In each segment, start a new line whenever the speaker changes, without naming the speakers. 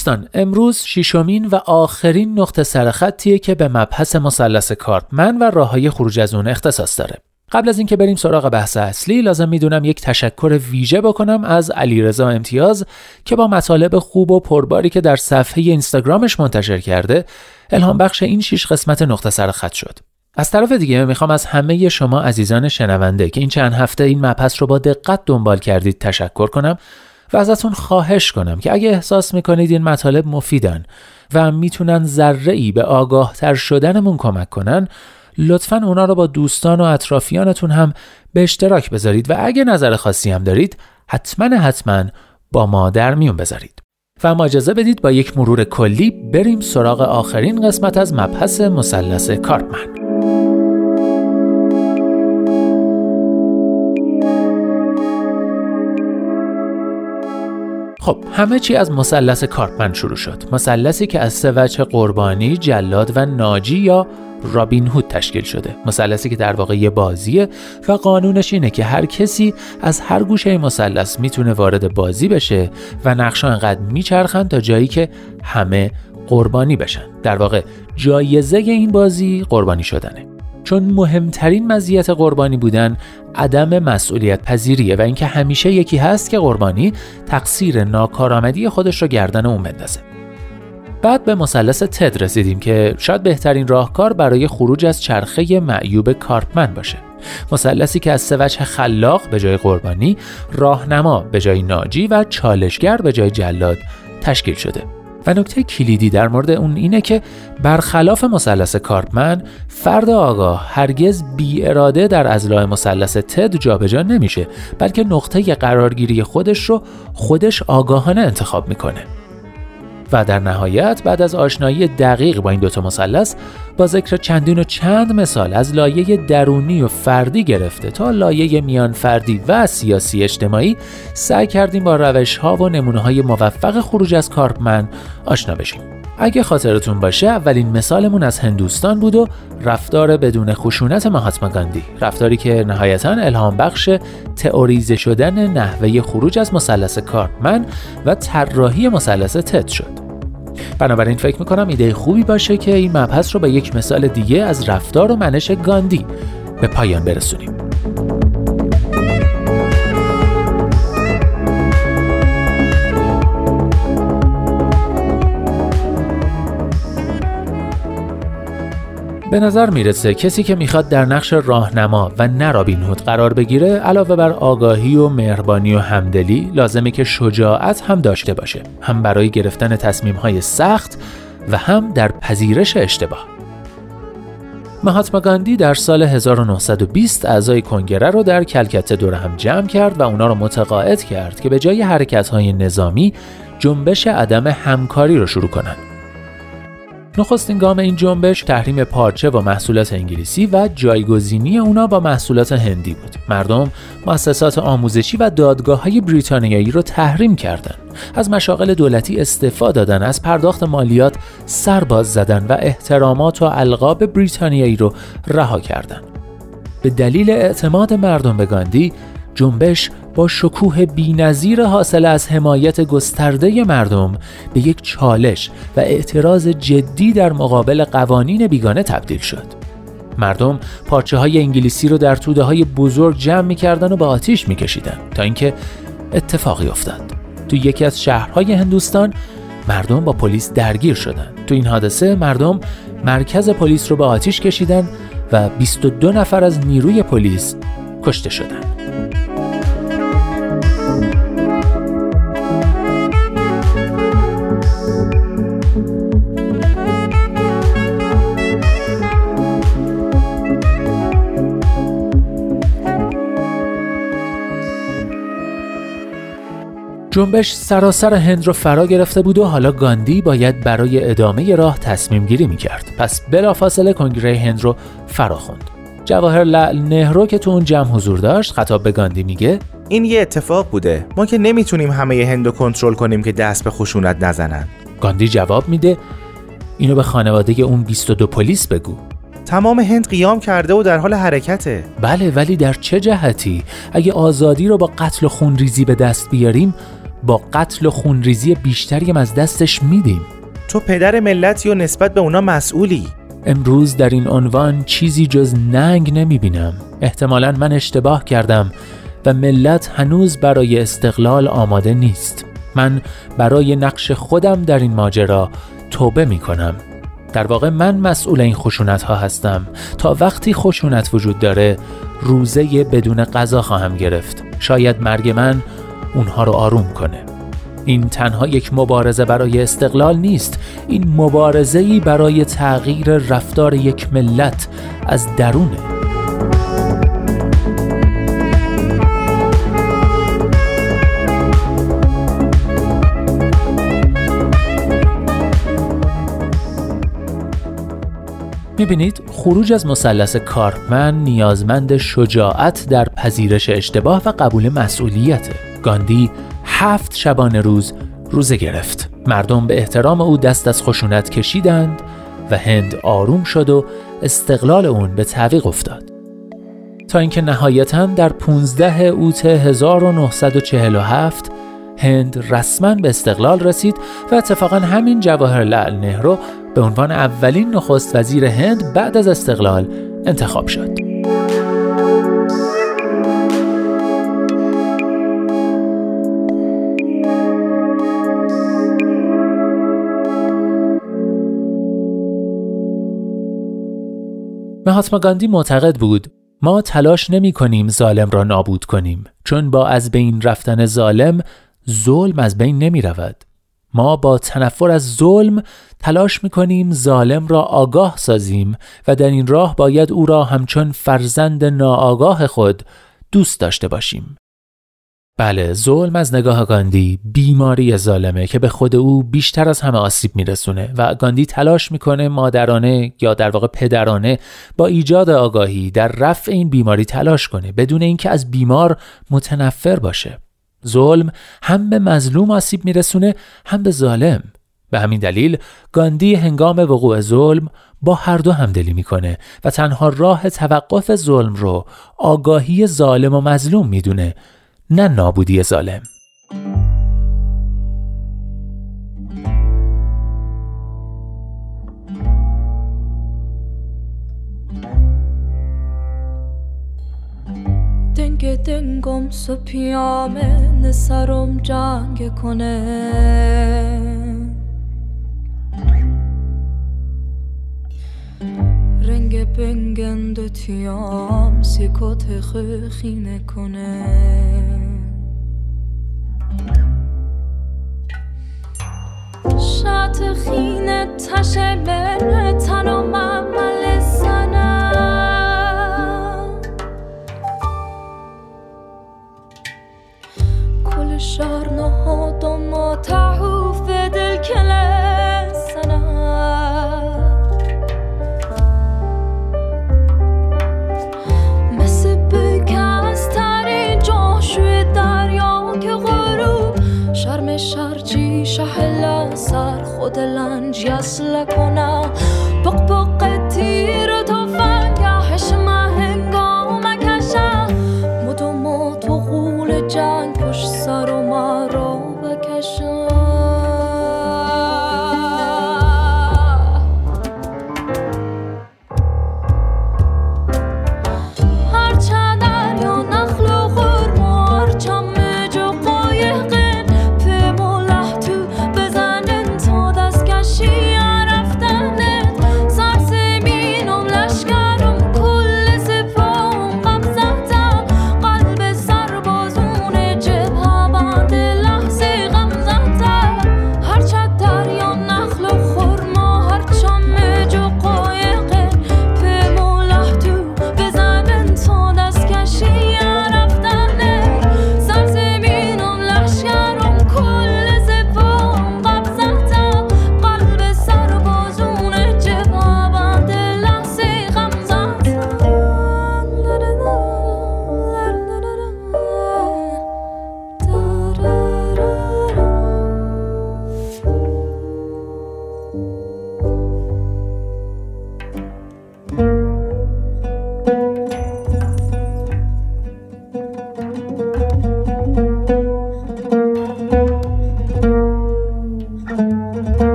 دوستان امروز ششمین و آخرین نقطه سرخطیه که به مبحث مثلث کارپمن و راه های خروج از اون اختصاص داره. قبل از اینکه بریم سراغ بحث اصلی لازم می‌دونم یک تشکر ویژه بکنم از علیرضا امتیاز که با مطالب خوب و پرباری که در صفحه اینستاگرامش منتشر کرده الهام بخش این شش قسمت نقطه سرخط شد. از طرف دیگه می‌خوام از همه شما عزیزان شنونده که این چند هفته این مبحث رو با دقت دنبال کردید تشکر کنم. و ازتون خواهش کنم که اگه احساس می‌کنید این مطالب مفیدن و می‌تونن ذره ای به آگاه تر شدنمون کمک کنن لطفا اونا رو با دوستان و اطرافیانتون هم به اشتراک بذارید و اگه نظر خاصی هم دارید حتما حتما با ما در میون بذارید. و ما اجازه بدید با یک مرور کلی بریم سراغ آخرین قسمت از مبحث مثلث کارپمن. خب همه چی از مثلث کارپمن شروع شد. مثلثی که از سه وجه قربانی جلاد و ناجی یا رابین هود تشکیل شده. مثلثی که در واقع یه بازیه و قانونش اینه که هر کسی از هر گوشه مثلث می‌تونه وارد بازی بشه و نقشا انقدر میچرخن تا جایی که همه قربانی بشن. در واقع جایزه این بازی قربانی شدنه. چون مهمترین مزیت قربانی بودن عدم مسئولیت پذیریه و اینکه همیشه یکی هست که قربانی تقصیر ناکارآمدی خودش رو گردن اون بندازه. بعد به مثلث تد رسیدیم که شاید بهترین راهکار برای خروج از چرخه معیوب کارپمن باشه. مثلثی که از سه وجه خلاق به جای قربانی راهنما به جای ناجی و چالشگر به جای جلاد تشکیل شده. و نکته کلیدی در مورد اون اینه که برخلاف مثلث کارپمن فرد آگاه هرگز بی اراده در ازلاع مثلث تد جابجا نمیشه بلکه نقطه قرارگیری خودش رو خودش آگاهانه انتخاب می‌کنه. و در نهایت بعد از آشنایی دقیق با این دوتا مثلث با ذکر چندین و چند مثال از لایه درونی و فردی گرفته تا لایه میان فردی و سیاسی اجتماعی سعی کردیم با روش ها و نمونه های موفق خروج از کارپمن آشنا بشیم. اگه خاطرتون باشه اولین مثالمون از هندوستان بود و رفتار بدون خشونت مهاتما گاندی. رفتاری که نهایتا الهام بخش تئوریزه شدن نحوه خروج از مثلث کارپمن و طراحی مثلث تد شد. بنابراین فکر می‌کنم ایده خوبی باشه که این مبحث رو به یک مثال دیگه از رفتار و منش گاندی به پایان برسونیم. به نظر می‌رسه کسی که می‌خواد در نقش راهنما و نه رابین هود قرار بگیره علاوه بر آگاهی و مهربانی و همدلی لازمه که شجاعت هم داشته باشه هم برای گرفتن تصمیم های سخت و هم در پذیرش اشتباه مهاتما گاندی در سال 1920 اعضای کنگره رو در کلکته دور هم جمع کرد و اونا رو متقاعد کرد که به جای حرکت های نظامی جنبش عدم همکاری رو شروع کنند. نخستین گام این جنبش تحریم پارچه و محصولات انگلیسی و جایگزینی اونا با محصولات هندی بود. مردم مؤسسات آموزشی و دادگاه های بریتانیایی رو تحریم کردند. از مشاغل دولتی استفاده دادن، از پرداخت مالیات سرباز زدن و احترامات و القاب بریتانیایی رو رها کردند. به دلیل اعتماد مردم به گاندی جنبش با شکوه بینظیر حاصل از حمایت گسترده مردم به یک چالش و اعتراض جدی در مقابل قوانین بیگانه تبدیل شد. مردم پارچه های انگلیسی رو در توده های بزرگ جمع می‌کردن و به آتیش میکشیدن تا اینکه اتفاقی افتاد. تو یکی از شهرهای هندوستان مردم با پلیس درگیر شدند. تو این حادثه مردم مرکز پلیس رو به آتیش کشیدن و 22 نفر از نیروی پلیس کشته شدند. جنبش سراسر هند رو فرا گرفته بود و حالا گاندی باید برای ادامه راه تصمیم گیری می کرد. پس بلافاصله کنگره هند رو فرا خوند. جواهر لعل نهرو که تو اون جمع حضور داشت خطاب به گاندی میگه
این یه اتفاق بوده. ما که نمی‌تونیم همه هند رو کنترل کنیم که دست به خشونت نزنن.
گاندی جواب میده اینو به خانواده اون 22 پلیس بگو.
تمام هند قیام کرده و در حال حرکته.
بله ولی در چه جهتی؟ اگه آزادی رو با قتل و خونریزی به دست بیاریم با قتل و خونریزی بیشتری از دستش میدیم.
تو پدر ملتی و نسبت به اونا مسئولی.
امروز در این عنوان چیزی جز ننگ نمی بینم احتمالا من اشتباه کردم و ملت هنوز برای استقلال آماده نیست. من برای نقش خودم در این ماجرا توبه می کنم در واقع من مسئول این خشونت ها هستم. تا وقتی خشونت وجود داره روزه بدون غذا خواهم گرفت. شاید مرگ من اونها رو آروم کنه. این تنها یک مبارزه برای استقلال نیست. این مبارزه برای تغییر رفتار یک ملت از درونه. می‌بینید خروج از مثلث کارپمن نیازمند شجاعت در پذیرش اشتباه و قبول مسئولیت گاندی هفت شبانه روز روزه گرفت مردم به احترام او دست از خشونت کشیدند و هند آروم شد و استقلال اون به تعویق افتاد تا اینکه نهایتا در 15 اوت 1947 هند رسما به استقلال رسید و اتفاقا همین جواهر لعل نهرو به عنوان اولین نخست وزیر هند بعد از استقلال انتخاب شد. مهاتما گاندی معتقد بود ما تلاش نمی کنیم ظالم را نابود کنیم چون با از بین رفتن ظالم ظلم از بین نمی رود. ما با تنفر از ظلم تلاش می کنیم ظالم را آگاه سازیم و در این راه باید او را همچون فرزند ناآگاه خود دوست داشته باشیم. بله ظلم از نگاه گاندی بیماری ظالمه که به خود او بیشتر از همه آسیب میرسونه و گاندی تلاش می‌کنه مادرانه یا در واقع پدرانه با ایجاد آگاهی در رفع این بیماری تلاش کنه بدون اینکه از بیمار متنفر باشه. ظلم هم به مظلوم آسیب میرسونه هم به ظالم. به همین دلیل گاندی هنگام وقوع ظلم با هر دو همدلی می‌کنه و تنها راه توقف ظلم رو آگاهی ظالم و مظلوم می‌دونه. نه نابودی ظالم. دنگ دنگم سپیامه نسرم جنگ کنه. رنگ بنگند تیام سیکوت خینه کنه. شات خینه تشه بره تنو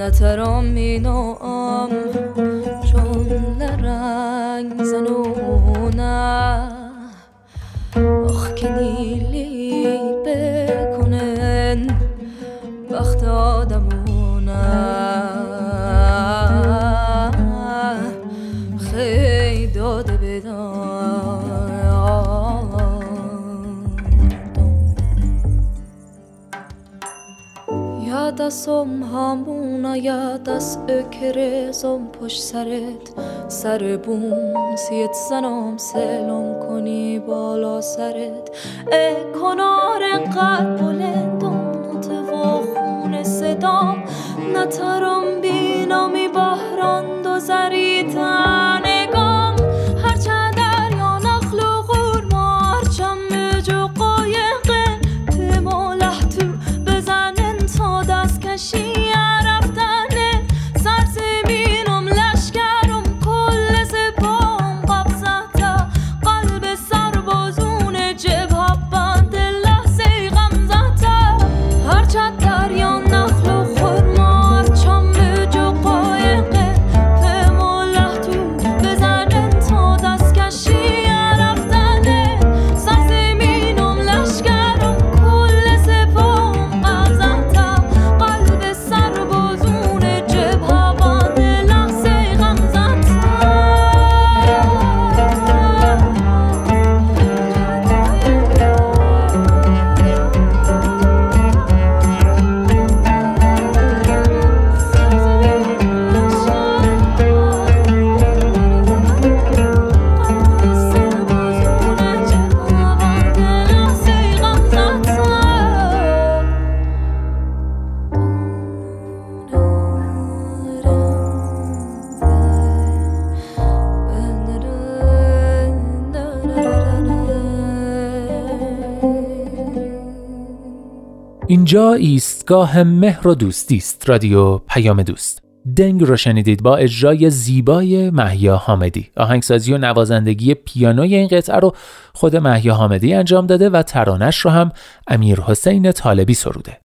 نترام مینام چون لرنگ زنونه. آخ که نیلی بکنن وقت آدمونه. دستم همون آید از اکرزم پشت سرت سر بوم سیت زنم سلم کنی بالا سرت ای کنار قد بلندم نوت و خون صدام نترم بینامی بحران دو زریتن
اینجا ایستگاه مهر و دوستی است؟ رادیو پیام دوست. دنگ رو شنیدید با اجرای زیبای محیا حامدی. آهنگسازی و نوازندگی پیانوی این قطعه رو خود محیا حامدی انجام داده و ترانش رو هم امیر حسین طالبی سروده.